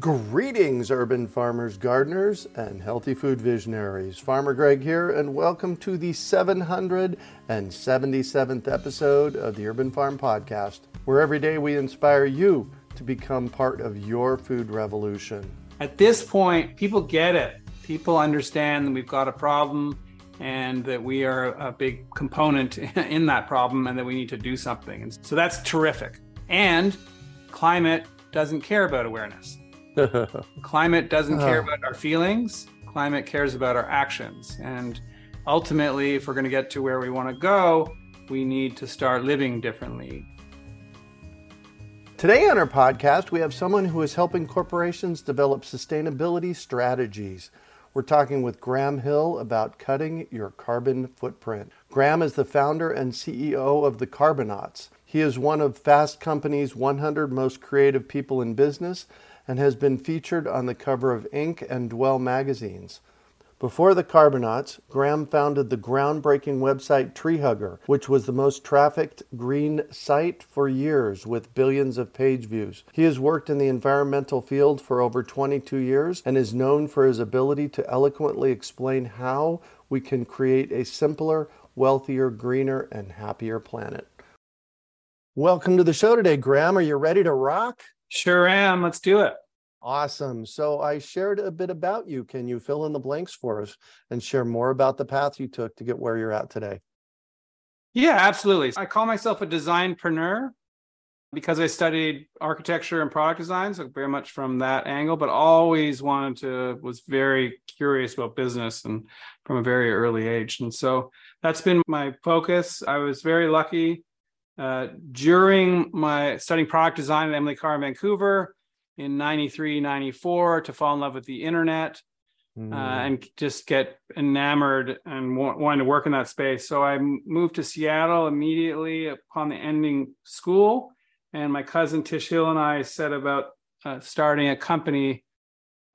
Greetings, urban farmers, gardeners, and healthy food visionaries. Farmer Greg here, and welcome to the 777th episode of the Urban Farm Podcast, where every day we inspire you to become part of your food revolution. At this point, people get it. People understand that we've got a problem and that we are a big component in that problem and that we need to do something. And so that's terrific. And climate doesn't care about awareness. climate doesn't care ah. about our feelings. Climate cares about our actions. And ultimately, if we're going to get to where we want to go, we need to start living differently. Today on our podcast, we have someone who is helping corporations develop sustainability strategies. We're talking with Graham Hill about cutting your carbon footprint. Graham is the founder and CEO of the Carbonauts. He is one of Fast Company's 100 most creative people in business and has been featured on the cover of Inc. and Dwell magazines. Before the Carbonauts, Graham founded the groundbreaking website Treehugger, which was the most trafficked green site for years with billions of page views. He has worked in the environmental field for over 22 years and is known for his ability to eloquently explain how we can create a simpler, wealthier, greener, and happier planet. Welcome to the show today, Graham. Are you ready to rock? Sure am. Let's do it. Awesome. So I shared a bit about you. Can you fill in the blanks for us and share more about the path you took to get where you're at today? Yeah, absolutely. I call myself a designpreneur because I studied architecture and product design, so very much from that angle, but always wanted to, was very curious about business and from a very early age. And so that's been my focus. I was very lucky uh, during my studying product design at Emily Carr in Vancouver in 93, 94 to fall in love with the internet mm. uh, and just get enamored and wa- wanting to work in that space. So I moved to Seattle immediately upon the ending school. And my cousin Tish Hill and I set about uh, starting a company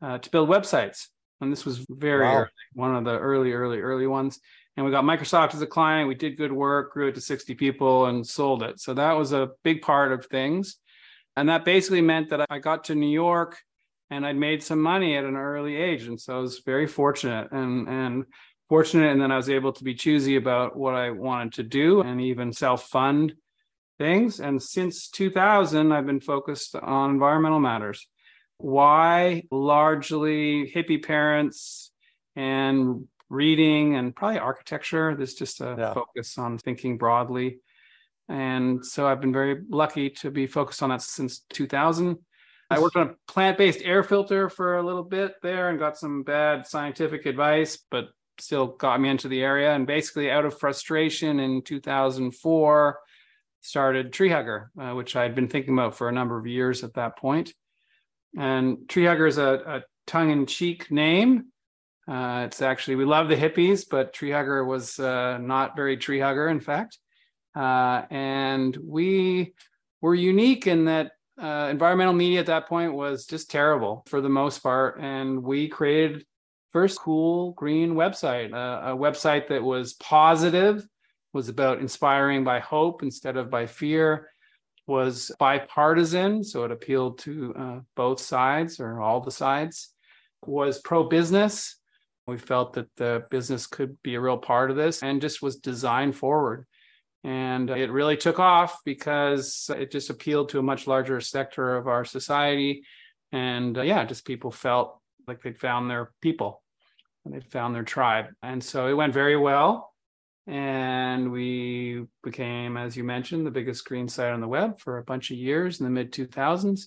uh, to build websites. And this was very wow. early, one of the early, early, early ones. And we got Microsoft as a client. We did good work, grew it to 60 people, and sold it. So that was a big part of things. And that basically meant that I got to New York and I'd made some money at an early age. And so I was very fortunate and, and fortunate. And then I was able to be choosy about what I wanted to do and even self fund things. And since 2000, I've been focused on environmental matters. Why? Largely hippie parents and reading and probably architecture. There's just a yeah. focus on thinking broadly. And so I've been very lucky to be focused on that since 2000. I worked on a plant based air filter for a little bit there and got some bad scientific advice, but still got me into the area. And basically, out of frustration in 2004, started Treehugger, uh, which I'd been thinking about for a number of years at that point. And Treehugger is a, a tongue in cheek name. Uh, it's actually, we love the hippies, but Treehugger was uh, not very tree hugger, in fact. Uh, and we were unique in that uh, environmental media at that point was just terrible for the most part. And we created first cool green website, uh, a website that was positive, was about inspiring by hope instead of by fear, was bipartisan, so it appealed to uh, both sides or all the sides, was pro business. We felt that the business could be a real part of this and just was designed forward. And it really took off because it just appealed to a much larger sector of our society. And uh, yeah, just people felt like they'd found their people and they'd found their tribe. And so it went very well. And we became, as you mentioned, the biggest green site on the web for a bunch of years in the mid 2000s.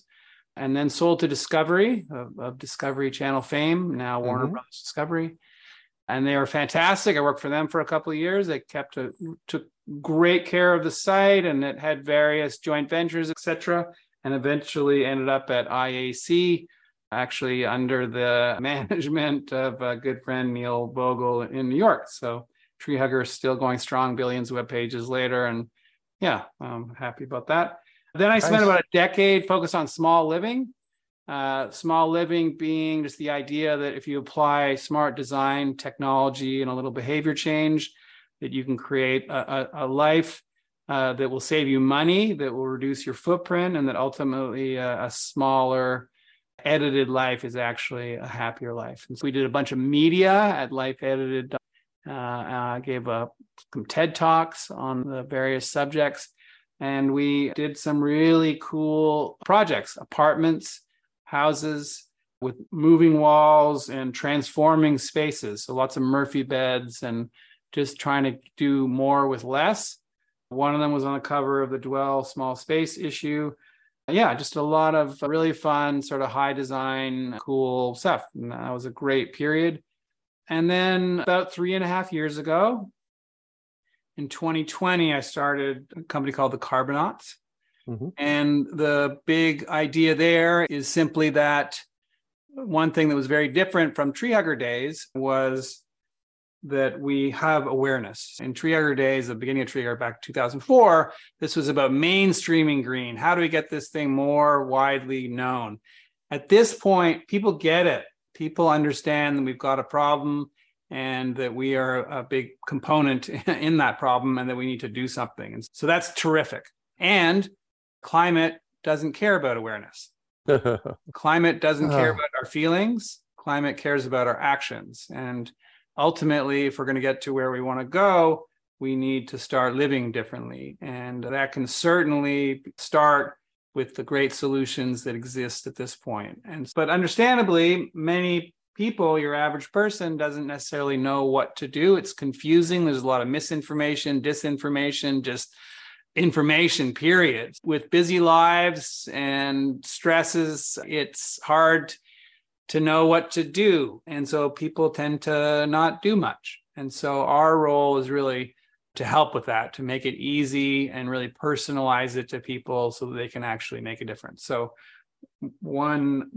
And then sold to Discovery of, of Discovery Channel fame, now mm-hmm. Warner Brothers Discovery and they were fantastic. I worked for them for a couple of years. They kept a, took great care of the site, and it had various joint ventures, etc. And eventually ended up at IAC, actually under the management of a good friend Neil Vogel in New York. So Treehugger is still going strong, billions of web pages later, and yeah, I'm happy about that. Then I spent about a decade focused on small living uh, small living being just the idea that if you apply smart design, technology, and a little behavior change, that you can create a, a, a life uh, that will save you money, that will reduce your footprint, and that ultimately uh, a smaller, edited life is actually a happier life. And so we did a bunch of media at Life Edited. Uh, uh, gave a, some TED Talks on the various subjects. And we did some really cool projects, apartments, houses with moving walls and transforming spaces. So lots of Murphy beds and just trying to do more with less. One of them was on the cover of the Dwell Small Space issue yeah, just a lot of really fun, sort of high design, cool stuff. And that was a great period. And then about three and a half years ago, in 2020, I started a company called the Carbonauts. Mm-hmm. And the big idea there is simply that one thing that was very different from Tree Hugger days was that we have awareness. In Tree Hugger days, the beginning of Tree Hugger back 2004, this was about mainstreaming green. How do we get this thing more widely known? At this point, people get it. People understand that we've got a problem and that we are a big component in that problem and that we need to do something. And so that's terrific. And climate doesn't care about awareness. climate doesn't care ah. about our feelings. Climate cares about our actions. And ultimately, if we're going to get to where we want to go, we need to start living differently. And that can certainly start with the great solutions that exist at this point. And but understandably, many people, your average person doesn't necessarily know what to do. It's confusing. There's a lot of misinformation, disinformation, just information period. With busy lives and stresses, it's hard to know what to do. And so people tend to not do much. And so our role is really to help with that, to make it easy and really personalize it to people so that they can actually make a difference. So, one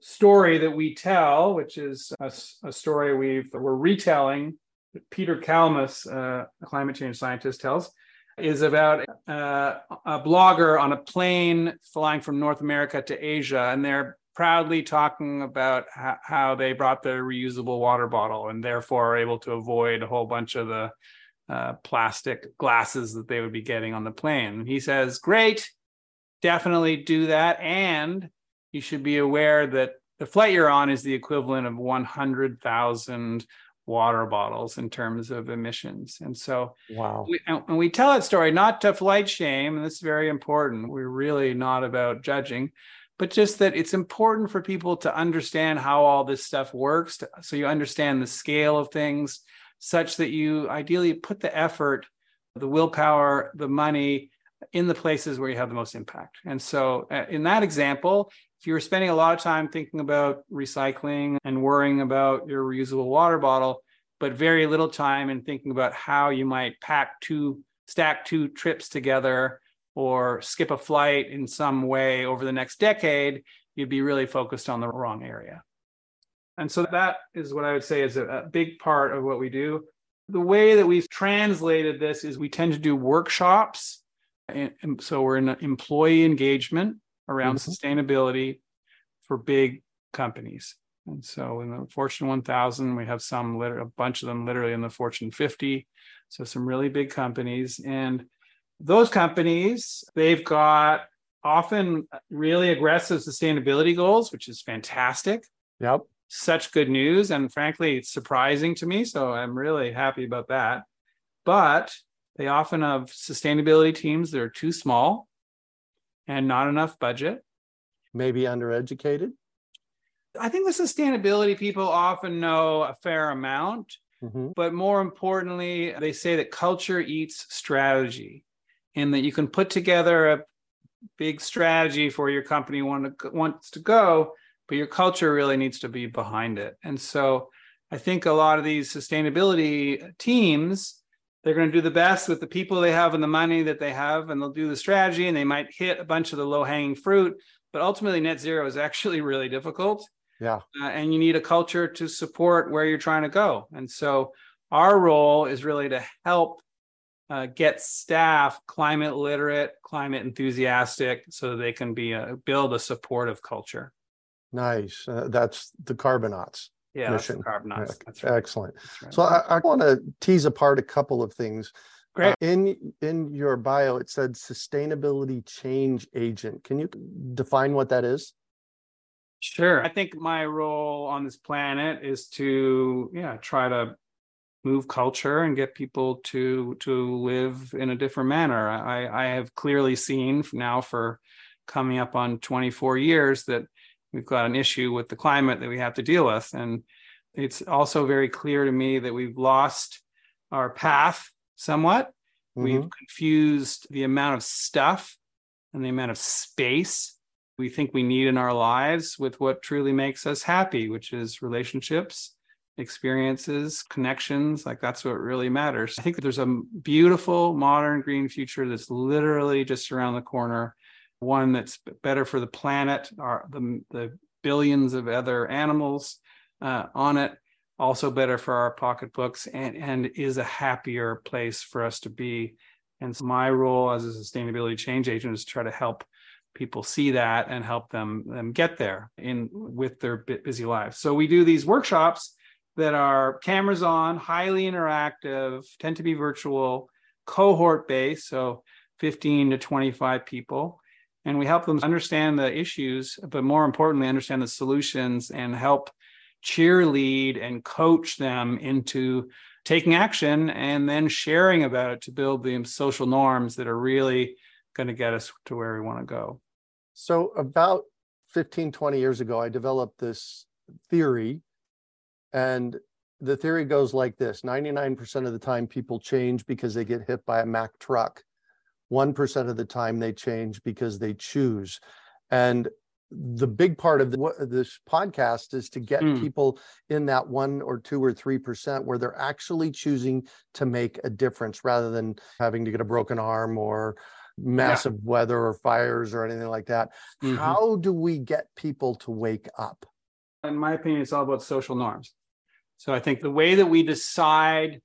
story that we tell, which is a, a story we've, we're retelling, Peter Kalmus, uh, a climate change scientist, tells, is about uh, a blogger on a plane flying from North America to Asia, and they're proudly talking about how they brought their reusable water bottle and therefore are able to avoid a whole bunch of the uh, plastic glasses that they would be getting on the plane. he says, Great, definitely do that. And you should be aware that the flight you're on is the equivalent of 100,000 water bottles in terms of emissions. And so, wow. We, and we tell that story not to flight shame, and this is very important. We're really not about judging, but just that it's important for people to understand how all this stuff works to, so you understand the scale of things such that you ideally put the effort the willpower the money in the places where you have the most impact. And so uh, in that example if you were spending a lot of time thinking about recycling and worrying about your reusable water bottle but very little time in thinking about how you might pack two stack two trips together or skip a flight in some way over the next decade, you'd be really focused on the wrong area. And so that is what I would say is a, a big part of what we do. The way that we've translated this is we tend to do workshops. And, and so we're in employee engagement around mm-hmm. sustainability for big companies. And so in the Fortune 1000, we have some, a bunch of them literally in the Fortune 50. So some really big companies. And those companies, they've got often really aggressive sustainability goals, which is fantastic. Yep. Such good news. And frankly, it's surprising to me. So I'm really happy about that. But they often have sustainability teams that are too small and not enough budget. Maybe undereducated. I think the sustainability people often know a fair amount, mm-hmm. but more importantly, they say that culture eats strategy and that you can put together a big strategy for your company want to, wants to go, but your culture really needs to be behind it. And so I think a lot of these sustainability teams, they're going to do the best with the people they have and the money that they have, and they'll do the strategy and they might hit a bunch of the low hanging fruit. But ultimately, net zero is actually really difficult. Yeah. Uh, and you need a culture to support where you're trying to go. And so our role is really to help uh, get staff climate literate, climate enthusiastic, so they can be a, build a supportive culture. Nice. Uh, that's the Carbonauts. Yeah, mission. that's Carbonauts. That's right. Excellent. That's right. So I, I want to tease apart a couple of things. Great. Uh, in in your bio, it said sustainability change agent. Can you define what that is? Sure. I think my role on this planet is to, yeah, try to move culture and get people to to live in a different manner. I, I have clearly seen now for coming up on 24 years that we've got an issue with the climate that we have to deal with. And it's also very clear to me that we've lost our path somewhat. Mm-hmm. We've confused the amount of stuff and the amount of space we think we need in our lives with what truly makes us happy, which is relationships, experiences, connections. Like that's what really matters. I think there's a beautiful modern green future that's literally just around the corner, one that's better for the planet, our, the, the billions of other animals uh, on it, also better for our pocketbooks, and, and is a happier place for us to be. And so my role as a sustainability change agent is to try to help people see that and help them, them get there in with their busy lives. So we do these workshops that are cameras on, highly interactive, tend to be virtual, cohort based, so 15 to 25 people. And we help them understand the issues, but more importantly, understand the solutions and help cheerlead and coach them into taking action and then sharing about it to build the social norms that are really going to get us to where we want to go. So, about 15, 20 years ago, I developed this theory and the theory goes like this 99% of the time, people change because they get hit by a Mack truck. 1% of the time, they change because they choose. And the big part of the, this podcast is to get mm. people in that one or two or three percent where they're actually choosing to make a difference rather than having to get a broken arm or massive yeah. weather or fires or anything like that. Mm-hmm. How do we get people to wake up? In my opinion, it's all about social norms. So I think the way that we decide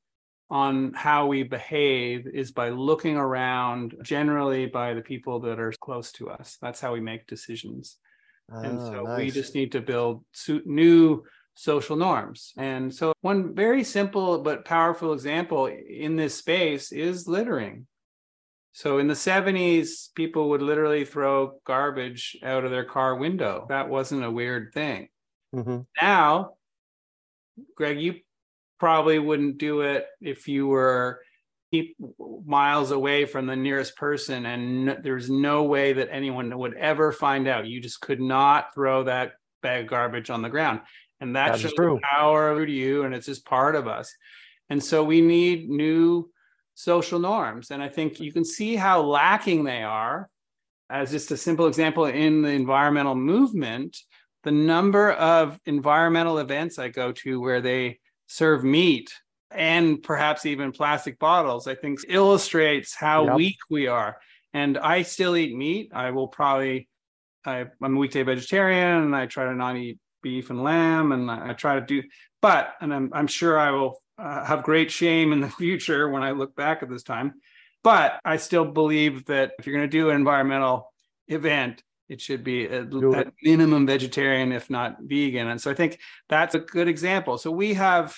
on how we behave is by looking around, generally by the people that are close to us. That's how we make decisions. Oh, and so nice. we just need to build new social norms. And so, one very simple but powerful example in this space is littering. So, in the 70s, people would literally throw garbage out of their car window. That wasn't a weird thing. Mm-hmm. Now, Greg, you probably wouldn't do it if you were miles away from the nearest person and there's no way that anyone would ever find out. You just could not throw that bag of garbage on the ground. And that, that shows the power of you and it's just part of us. And so we need new social norms. And i think you can see how lacking they are. As just a simple example in the environmental movement the number of environmental events I go to where they serve meat and perhaps even plastic bottles, I think illustrates how yep. weak we are. And I still eat meat. I will probably, I, am a weekday vegetarian and I try to not eat beef and lamb and I, I try to do, but, and I'm, I'm sure I will uh, have great shame in the future when I look back at this time. But I still believe that if you're going to do an environmental event, it should be at, at minimum vegetarian, if not vegan. And so I think that's a good example. So we have,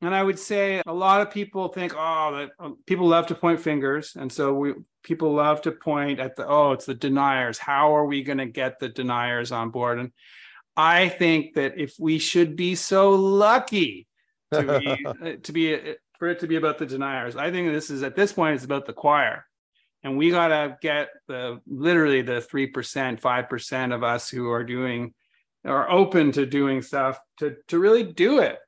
and I would say a lot of people think, oh, that um, people love to point fingers, and so we people love to point at the oh, it's the deniers. How are we going to get the deniers on board? And I think that if we should be so lucky to be uh, to be uh, for it to be about the deniers, I think this is at this point it's about the choir and we got to get the literally the 3% 5% of us who are doing are open to doing stuff to to really do it.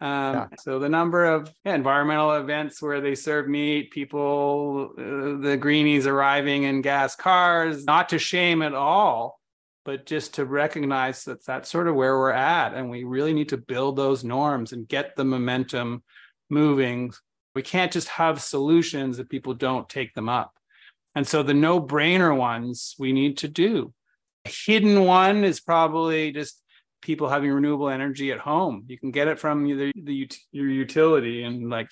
Um, yeah. so the number of yeah, environmental events where they serve meat people uh, the greenies arriving in gas cars not to shame at all but just to recognize that that's sort of where we're at. And we really need to build those norms and get the momentum moving. We can't just have solutions if people don't take them up and so the no brainer ones we need to do. A hidden one is probably just people having renewable energy at home. You can get it from the, the your utility in like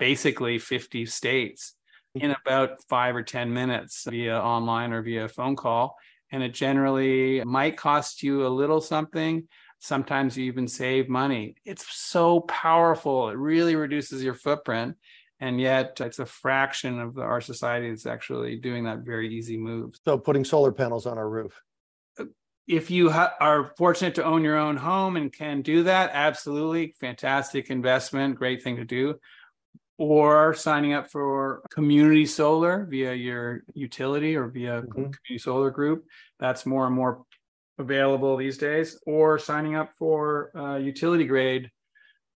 basically 50 states in about five or 10 minutes via online or via phone call. And it generally might cost you a little something. Sometimes you even save money. It's so powerful. It really reduces your footprint and yet it's a fraction of our society that's actually doing that very easy move so putting solar panels on our roof if you ha- are fortunate to own your own home and can do that, absolutely fantastic investment, great thing to do. Or signing up for community solar via your utility or via mm-hmm. community solar group. That's more and more available these days. Or signing up for uh, utility grade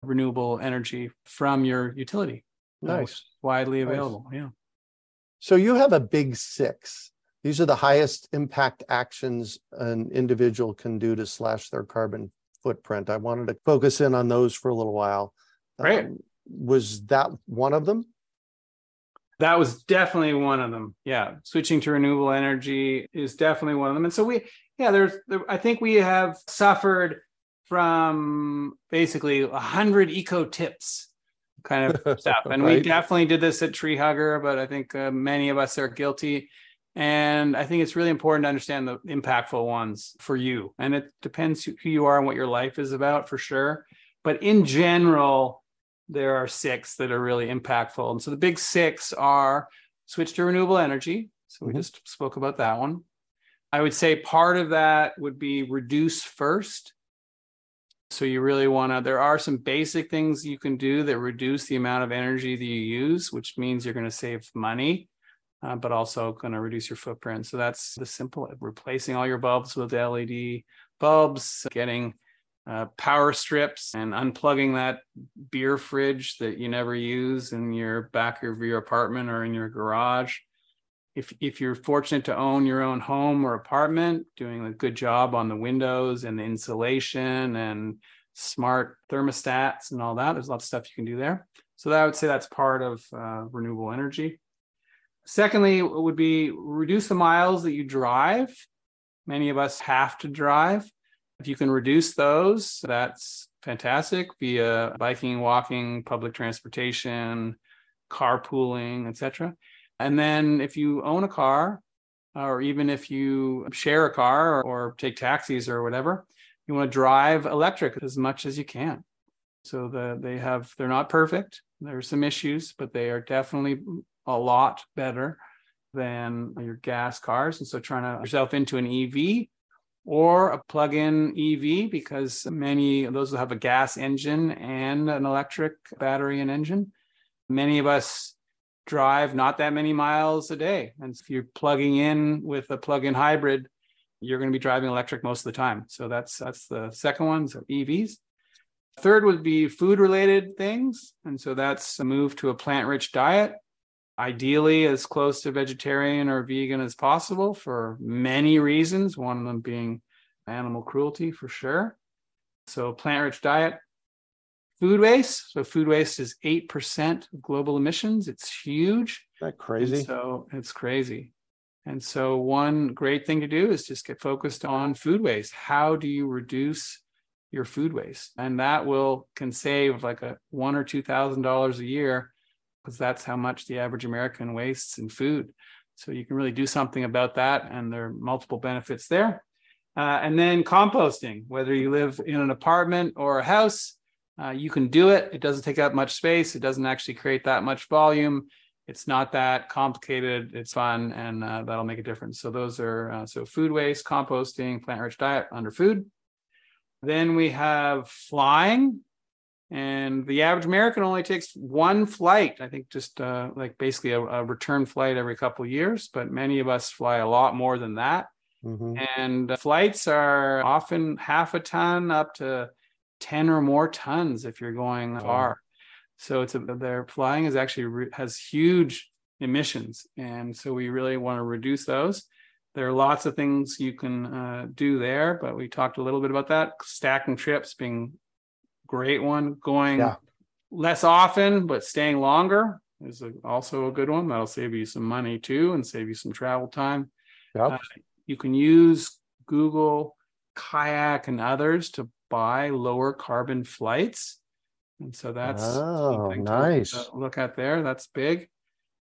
renewable energy from your utility. Nice. widely available. Nice. Yeah. So you have a big six. These are the highest impact actions an individual can do to slash their carbon footprint. I wanted to focus in on those for a little while. Right. Um, was that one of them? That was definitely one of them. Yeah. Switching to renewable energy is definitely one of them. And so we, yeah, there's, there, I think we have suffered from basically a hundred eco tips kind of stuff. And right. we definitely did this at Tree Hugger, but I think uh, many of us are guilty. And I think it's really important to understand the impactful ones for you. And it depends who you are and what your life is about for sure. But in general, there are six that are really impactful. And so the big six are switch to renewable energy. So we mm-hmm. just spoke about that one. I would say part of that would be reduce first. So you really want to, there are some basic things you can do that reduce the amount of energy that you use, which means you're going to save money, uh, but also going to reduce your footprint. So that's the simple replacing all your bulbs with LED bulbs, getting uh, power strips and unplugging that beer fridge that you never use in your back of your apartment or in your garage if if you're fortunate to own your own home or apartment, doing a good job on the windows and the insulation and smart thermostats and all that, there's lots of stuff you can do there. So that I would say that's part of uh, renewable energy. Secondly, would be reduce the miles that you drive. Many of us have to drive. If you can reduce those, that's fantastic via biking, walking, public transportation, carpooling, etc. And then if you own a car, or even if you share a car or, or take taxis or whatever, you want to drive electric as much as you can. So the, they have they're not perfect. There's some issues, but they are definitely a lot better than your gas cars. And so trying to yourself into an EV or a plug-in EV because many of those will have a gas engine and an electric battery and engine. Many of us drive not that many miles a day. And if you're plugging in with a plug-in hybrid, you're going to be driving electric most of the time. So that's that's the second one, so EVs. Third would be food related things. And so that's a move to a plant rich diet, ideally as close to vegetarian or vegan as possible for many reasons, one of them being animal cruelty for sure. So, plant rich diet, food waste. So food waste is 8% of global emissions. It's huge. That crazy. And so it's crazy. And so one great thing to do is just get focused on food waste. How do you reduce your food waste? And that will can save like a one or two thousand dollars a year because that's how much the average American wastes in food. So you can really do something about that, and there are multiple benefits there. Uh, and then composting, whether you live in an apartment or a house, uh, you can do it. It doesn't take up much space. It doesn't actually create that much volume. It's not that complicated. It's fun, and uh, that'll make a difference. So those are uh, so food waste, composting, plant-rich diet under food. Then we have flying, and the average American only takes one flight. I think just uh, like basically a, a, return flight every couple of years, but many of us fly a lot more than that. Mm-hmm. And uh, flights are often half a ton up to 10 or more tons if you're going far. So it's a, their flying is actually has huge emissions. And so we really want to reduce those. There are lots of things you can uh, do there, but we talked a little bit about that. Stacking trips being great one. Going yeah. less often, but staying longer is a, also a good one. That'll save you some money too and save you some travel time. Yep. Uh, you can use Google, Kayak, and others to buy lower carbon flights. And so that's oh, nice. Look at there. That's big.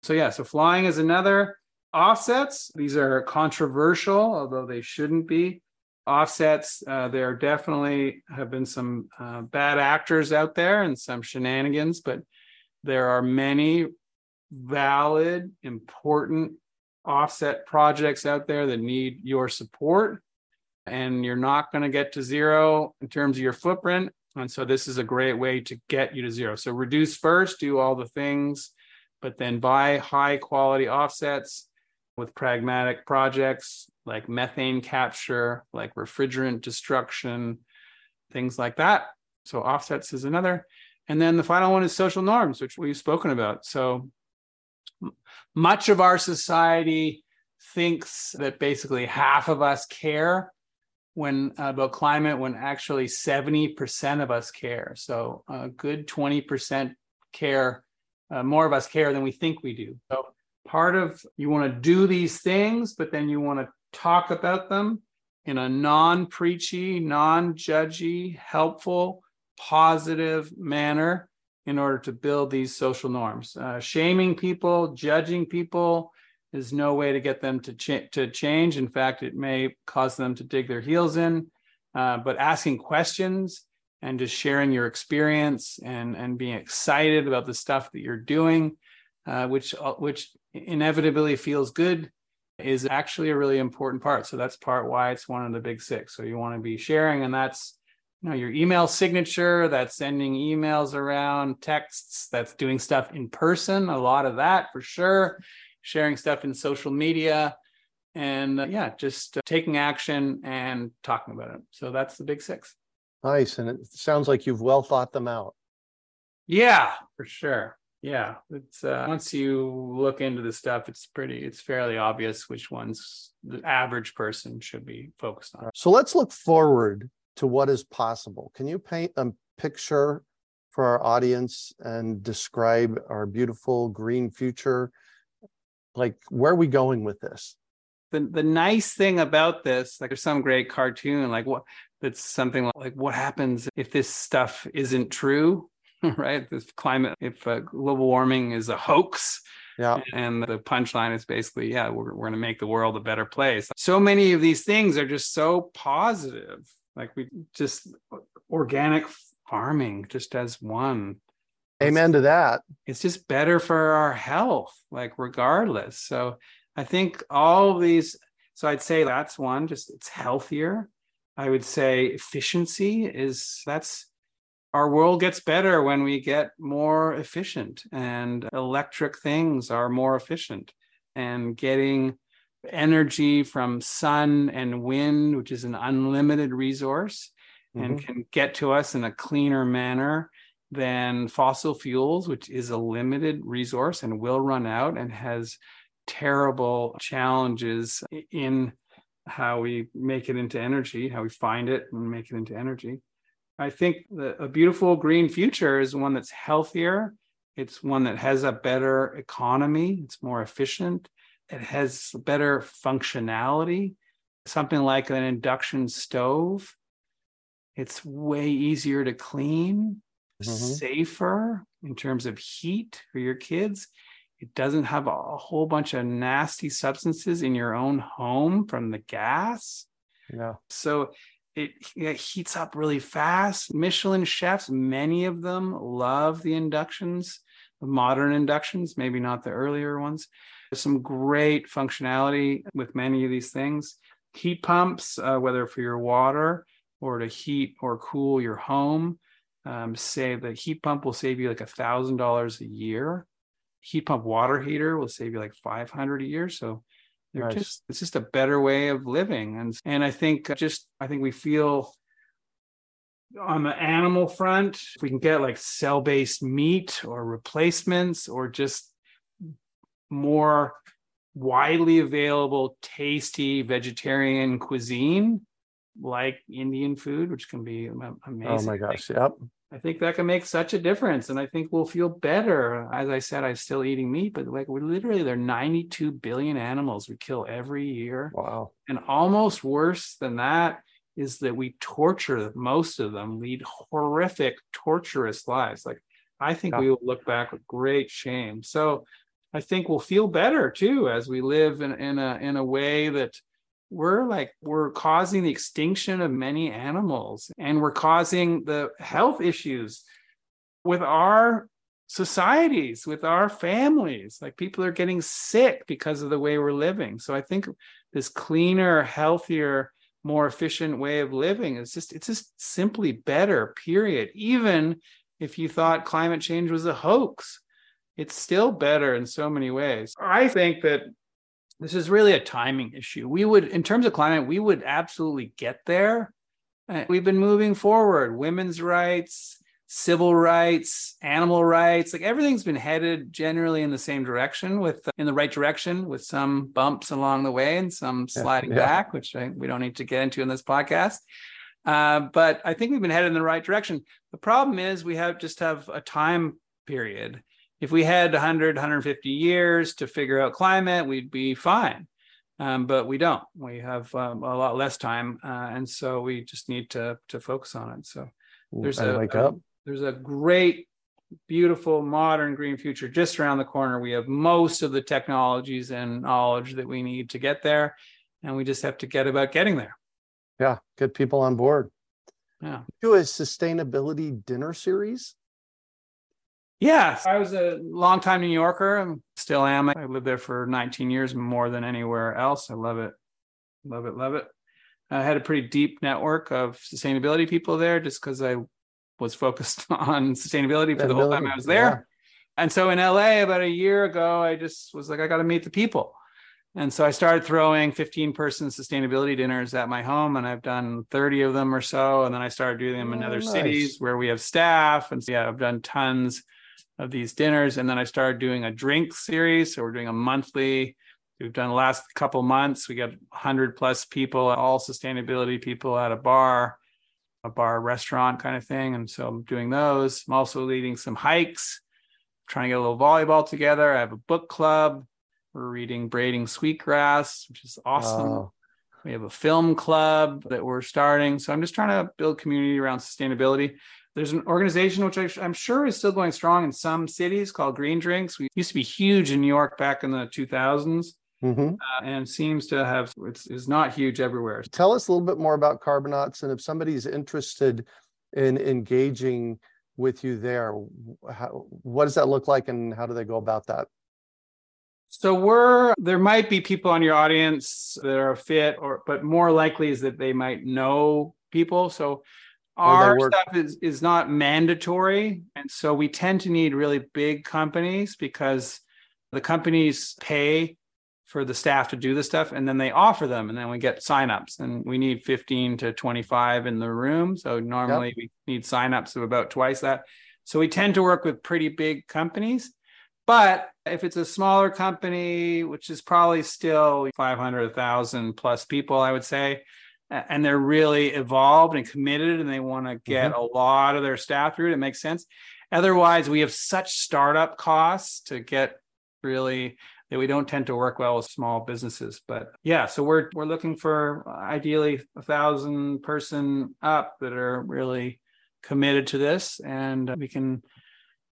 So yeah, so flying is another offsets. These are controversial, although they shouldn't be. Offsets, uh, there definitely have been some uh, bad actors out there and some shenanigans, but there are many valid, important offset projects out there that need your support. And you're not going to get to zero in terms of your footprint. And so this is a great way to get you to zero. So reduce first, do all the things, but then buy high quality offsets with pragmatic projects like methane capture, like refrigerant destruction, things like that. So offsets is another. And then the final one is social norms, which we've spoken about. So much of our society thinks that basically half of us care when uh, about climate when actually 70% of us care. So a good 20% care uh, more of us care than we think we do. So part of you want to do these things but then you want to talk about them in a non-preachy non-judgy helpful positive manner in order to build these social norms. Uh, shaming people judging people is no way to get them to, ch- to change. In fact, it may cause them to dig their heels in. Uh, but asking questions and just sharing your experience and and being excited about the stuff that you're doing, uh, which uh, which inevitably feels good, is actually a really important part. So that's part why it's one of the big six. So you want to be sharing, and that's you know your email signature that's sending emails around texts that's doing stuff in person a lot of that for sure sharing stuff in social media, and uh, yeah, just uh, taking action and talking about it. So that's the big six. Nice. And it sounds like you've well thought them out. Yeah, for sure. Yeah. It's uh, once you look into the stuff, it's pretty, it's fairly obvious which ones the average person should be focused on. So let's look forward to what is possible. Can you paint a picture for our audience and describe our beautiful green future like where are we going with this? The the nice thing about this like there's some great cartoon like what that's something like, like what happens if this stuff isn't true right? This climate if uh, global warming is a hoax. Yeah. And the punchline is basically yeah we're, we're going to make the world a better place. So many of these things are just so positive. Like we just organic farming just as one Amen to that. It's just better for our health, like regardless. So I think all these, so I'd say that's one, just it's healthier. I would say efficiency is that's our world gets better when we get more efficient and electric things are more efficient and getting energy from sun and wind which is an unlimited resource mm-hmm. and can get to us in a cleaner manner than fossil fuels, which is a limited resource and will run out and has terrible challenges in how we make it into energy, how we find it and make it into energy. I think the, a beautiful green future is one that's healthier. It's one that has a better economy. It's more efficient. It has better functionality. Something like an induction stove. It's way easier to clean mm-hmm. safer in terms of heat for your kids. It doesn't have a whole bunch of nasty substances in your own home from the gas. Yeah. So it, it heats up really fast. Michelin chefs, many of them love the inductions, the modern inductions, maybe not the earlier ones. There's some great functionality with many of these things. Heat pumps, uh, whether for your water or to heat or cool your home, um, say the heat pump will save you like a thousand dollars a year. Heat pump water heater will save you like five hundred a year. So they're nice. just it's just a better way of living, and and I think just I think we feel on the animal front, if we can get like cell based meat or replacements or just more widely available, tasty vegetarian cuisine, like Indian food, which can be amazing. Oh my gosh. Yep. I think that can make such a difference. And I think we'll feel better. As I said, I'm still eating meat, but like we're literally there are 92 billion animals we kill every year. Wow. And almost worse than that is that we torture most of them, lead horrific, torturous lives. Like I think yeah. we will look back with great shame. So I think we'll feel better too as we live in, in a in a way that we're like we're causing the extinction of many animals and we're causing the health issues with our societies with our families like people are getting sick because of the way we're living so i think this cleaner healthier more efficient way of living. It's just it's just simply better, period. Even if you thought climate change was a hoax, it's still better in so many ways. I think that this is really a timing issue. We would, in terms of climate, we would absolutely get there. Uh, we've been moving forward. Women's rights, civil rights, animal rights, like everything's been headed generally in the same direction with in the right direction with some bumps along the way and some sliding yeah, yeah. back, which I, we don't need to get into in this podcast. Uh, but I think we've been headed in the right direction. The problem is we have just have a time period if we had 100 150 years to figure out climate we'd be fine. Um, but we don't. We have um, a lot less time uh, and so we just need to to focus on it. So there's a, wake a, up. there's a great beautiful modern green future just around the corner. We have most of the technologies and knowledge that we need to get there and we just have to get about getting there. Yeah get people on board. Yeah. Do a sustainability dinner series yeah, I was a long-time New Yorker. I still am. I lived there for 19 years, more than anywhere else. I love it, love it, love it. I had a pretty deep network of sustainability people there, just because I was focused on sustainability for the whole time I was there. Yeah. And so in LA, about a year ago, I just was like, I got to meet the people. And so I started throwing 15 person sustainability dinners at my home, and I've done 30 of them or so. And then I started doing them in oh, other nice. cities where we have staff. And so, yeah, I've done tons of these dinners. And then I started doing a drink series. So we're doing a monthly. We've done the last couple months. We got 100 plus people, all sustainability people at a bar, a bar restaurant kind of thing. And so I'm doing those. I'm also leading some hikes, trying to get a little volleyball together. I have a book club. We're reading Braiding Sweetgrass, which is awesome. We have a film club that we're starting. So I'm just trying to build community around sustainability. There's an organization which I, am sure is still going strong in some cities called Green Drinks. We used to be huge in New York back in the 2000s. Mm-hmm. Uh, and seems to have it's is not huge everywhere. Tell us a little bit more about Carbonauts, and if somebody's interested in engaging with you there, how, what does that look like, and how do they go about that? So we're there might be people on your audience that are fit, or but more likely is that they might know people. So our stuff is, is not mandatory. And so we tend to need really big companies because the companies pay for the staff to do the stuff and then they offer them and then we get signups and we need 15 to 25 in the room. So normally yep. we need signups of about twice that. So we tend to work with pretty big companies. But if it's a smaller company, which is probably still 500,000 plus people, I would say, and they're really evolved and committed and they want to get mm-hmm. a lot of their staff through it. It makes sense. Otherwise, we have such startup costs to get really that we don't tend to work well with small businesses. But yeah, so we're we're looking for ideally a thousand person up that are really committed to this, and we can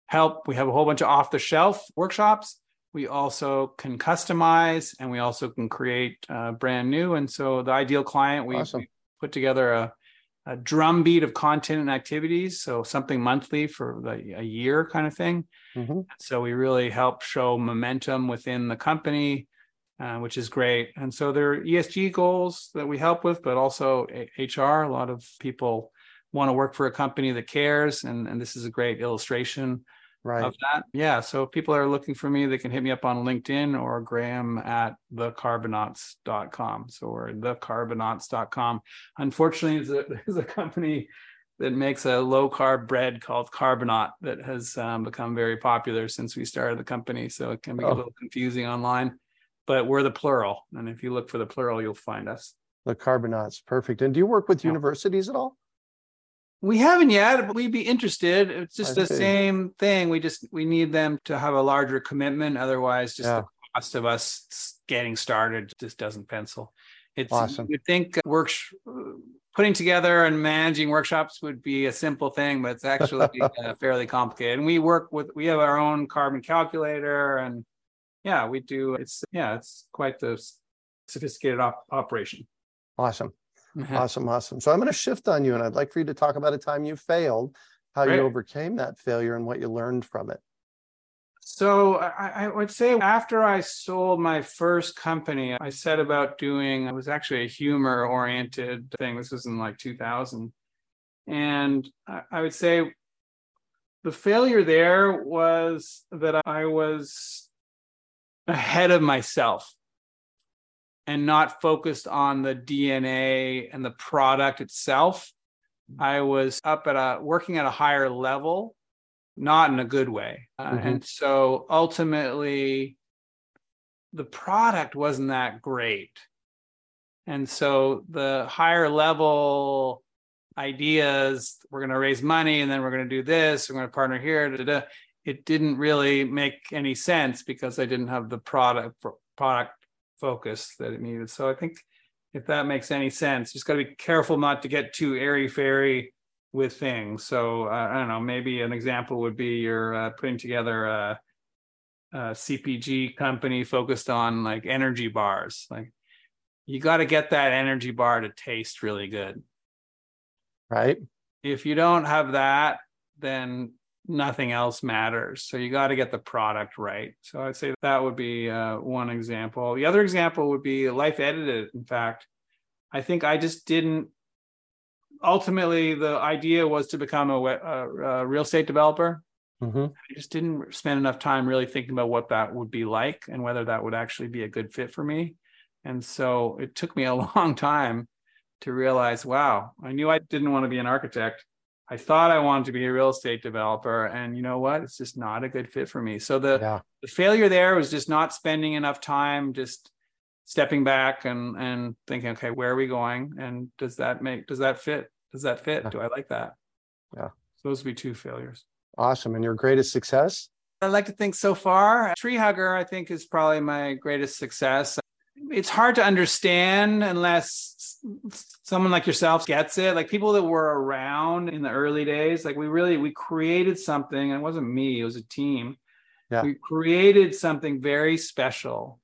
help. We have a whole bunch of off the shelf workshops we also can customize and we also can create uh, brand new. And so the ideal client, we, awesome. we put together a, a drumbeat of content and activities. So something monthly for the, a year kind of thing. Mm-hmm. So we really help show momentum within the company, uh, which is great. And so there are ESG goals that we help with, but also HR. A lot of people want to work for a company that cares. And, and this is a great illustration right. of that. Yeah. So if people are looking for me, they can hit me up on LinkedIn or Graham at thecarbonauts.com. So we're thecarbonauts.com. Unfortunately, there's a, there's a company that makes a low carb bread called Carbonaut that has um, become very popular since we started the company. So it can be oh. a little confusing online, but we're the plural. And if you look for the plural, you'll find us. The Carbonauts. Perfect. And do you work with yeah. universities at all? We haven't yet, but we'd be interested. It's just I the see. same thing. We just we need them to have a larger commitment. Otherwise, just yeah. the cost of us getting started just doesn't pencil. It's awesome. You'd think works putting together and managing workshops would be a simple thing, but it's actually uh, fairly complicated. And we work with we have our own carbon calculator, and yeah, we do. It's yeah, it's quite the sophisticated op- operation. Awesome. Mm-hmm. Awesome, awesome. So I'm going to shift on you, and I'd like for you to talk about a time you failed, how you overcame that failure, and what you learned from it. So I, I, would say after I sold my first company, I set about doing, it was actually a humor oriented thing. This was in like 2000. And I, I would say the failure there was that I was ahead of myself and not focused on the DNA and the product itself. I was up at a working at a higher level not in a good way. Uh, mm-hmm. And so ultimately, the product wasn't that great. And so the higher level ideas, we're going to raise money and then we're going to do this, we're going to partner here, da, da, it didn't really make any sense because I didn't have the product product focus that it needed. So I think if that makes any sense, just got to be careful not to get too airy fairy with things. So uh, I don't know, maybe an example would be you're uh, putting together a, a, CPG company focused on like energy bars. Like you got to get that energy bar to taste really good. Right. If you don't have that, then nothing else matters. So you got to get the product right. So I'd say that would be uh, one example. The other example would be LifeEdited. In fact, I think I just didn't ultimately the idea was to become a, a, a real estate developer. Mm-hmm. I just didn't spend enough time really thinking about what that would be like and whether that would actually be a good fit for me. And so it took me a long time to realize, wow, I knew I didn't want to be an architect. I thought I wanted to be a real estate developer, and you know what? It's just not a good fit for me. So the yeah. the failure there was just not spending enough time just stepping back and and thinking, okay, where are we going? And does that make does that fit? Does that fit? Yeah. Do I like that? Yeah. So those would be two failures. Awesome. And your greatest success? I like to think so far. TreeHugger, I think, is probably my greatest success. It's hard to understand unless someone like yourself gets it. Like people that were around in the early days, like we really we created something, and it wasn't me, it was a team. Yeah. We created something very special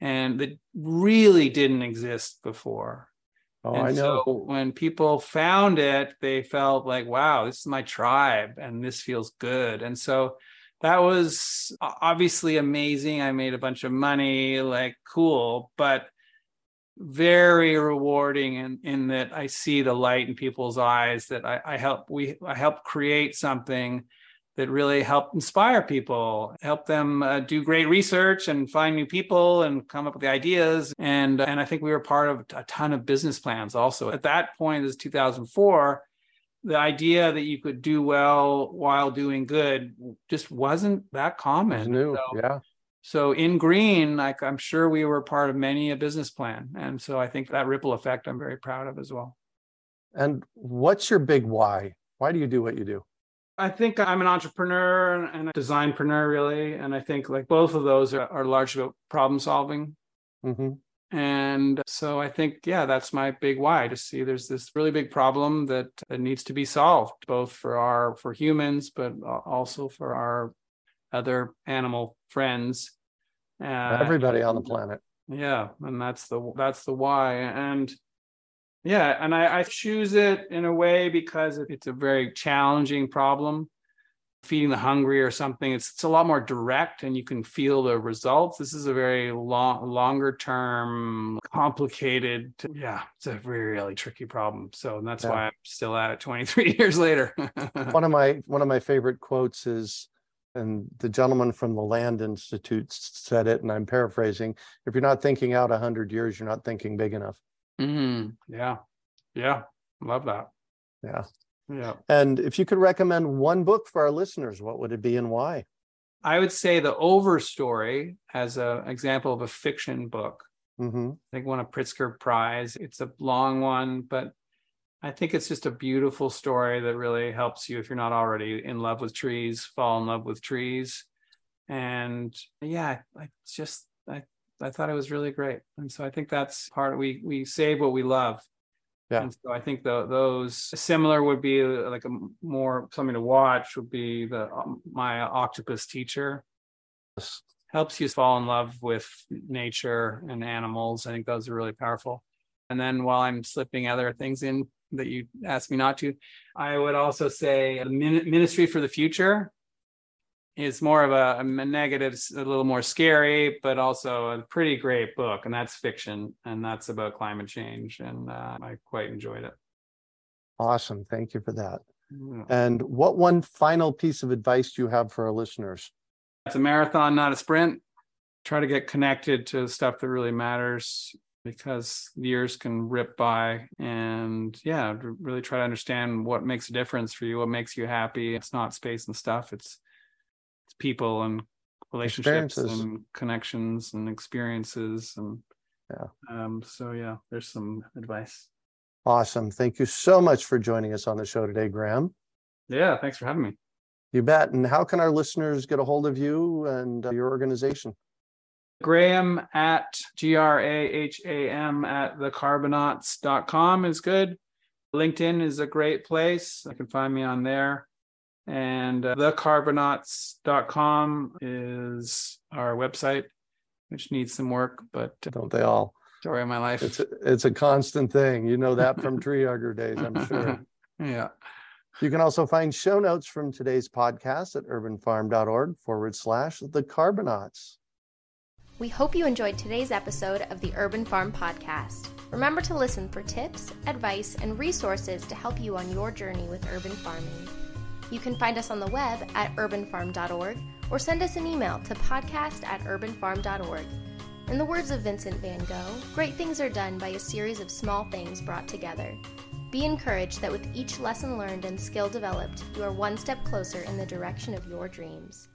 and that really didn't exist before. Oh, and I know. So when people found it, they felt like, wow, this is my tribe and this feels good. And so that was obviously amazing. I made a bunch of money, like cool, but very rewarding in, in that I see the light in people's eyes that I, I help we I help create something that really help inspire people, help them uh, do great research and find new people and come up with the ideas. And and I think we were part of a ton of business plans also. At that point, this is 2004. The idea that you could do well while doing good just wasn't that common. New, so, yeah. So in green, like I'm sure we were part of many a business plan, and so I think that ripple effect I'm very proud of as well. And what's your big why? Why do you do what you do? I think I'm an entrepreneur and a designpreneur, really. And I think like both of those are, are largely about problem solving. Mm-hmm. And so I think, yeah, that's my big why to see there's this really big problem that, that needs to be solved, both for our for humans, but also for our other animal friends. Uh, Everybody on the planet. Yeah, and that's the that's the why. And yeah, and I, I choose it in a way because it's a very challenging problem. Feeding the hungry or something, it's, it's a lot more direct and you can feel the results. This is a very long, longer term, complicated. Yeah, it's a very, really tricky problem. So that's yeah. why I'm still at it 23 years later. one of my one of my favorite quotes is and the gentleman from the Land Institute said it, and I'm paraphrasing. If you're not thinking out 100 years, you're not thinking big enough. Mm, yeah. Yeah. Love that. Yeah. Yeah. And if you could recommend one book for our listeners, what would it be and why? I would say The Overstory as an example of a fiction book. Mm-hmm. I think won a Pritzker Prize. It's a long one, but I think it's just a beautiful story that really helps you if you're not already in love with trees, fall in love with trees. And yeah, I just I I thought it was really great. And so I think that's part we we save what we love. Yeah. And so I think the, those similar would be like a more something to watch would be the um, my octopus teacher. Yes. Helps you fall in love with nature and animals. I think those are really powerful. And then while I'm slipping other things in that you asked me not to, I would also say Ministry for the Future is more of a, a negative, a little more scary, but also a pretty great book. And that's fiction. And that's about climate change. And uh, I quite enjoyed it. Awesome. Thank you for that. Yeah. And what one final piece of advice do you have for our listeners? It's a marathon, not a sprint. Try to get connected to stuff that really matters because years can rip by and yeah really try to understand what makes a difference for you what makes you happy it's not space and stuff it's it's people and relationships and connections and experiences and yeah. um so yeah there's some advice. Awesome. Thank you so much for joining us on the show today graham. Yeah thanks for having me. You bet. And how can our listeners get a hold of you and uh, your organization? Graham at g-r-a-h-a-m at thecarbonauts.com is good. Linkedin is a great place. You can find me on there and uh, thecarbonauts.com is our website, which needs some work, but uh, don't they all? Story of my life. It's a, it's a constant thing. You know that from TreeHugger days, I'm sure. yeah. You can also find show notes from today's podcast at urbanfarm.org forward slash the Carbonauts. We hope you enjoyed today's episode of the Urban Farm Podcast. Remember to listen for tips, advice, and resources to help you on your journey with urban farming. You can find us on the web at urbanfarm.org or send us an email to podcast at urbanfarm.org. In the words of Vincent van Gogh, great things are done by a series of small things brought together. Be encouraged that with each lesson learned and skill developed, you are one step closer in the direction of your dreams.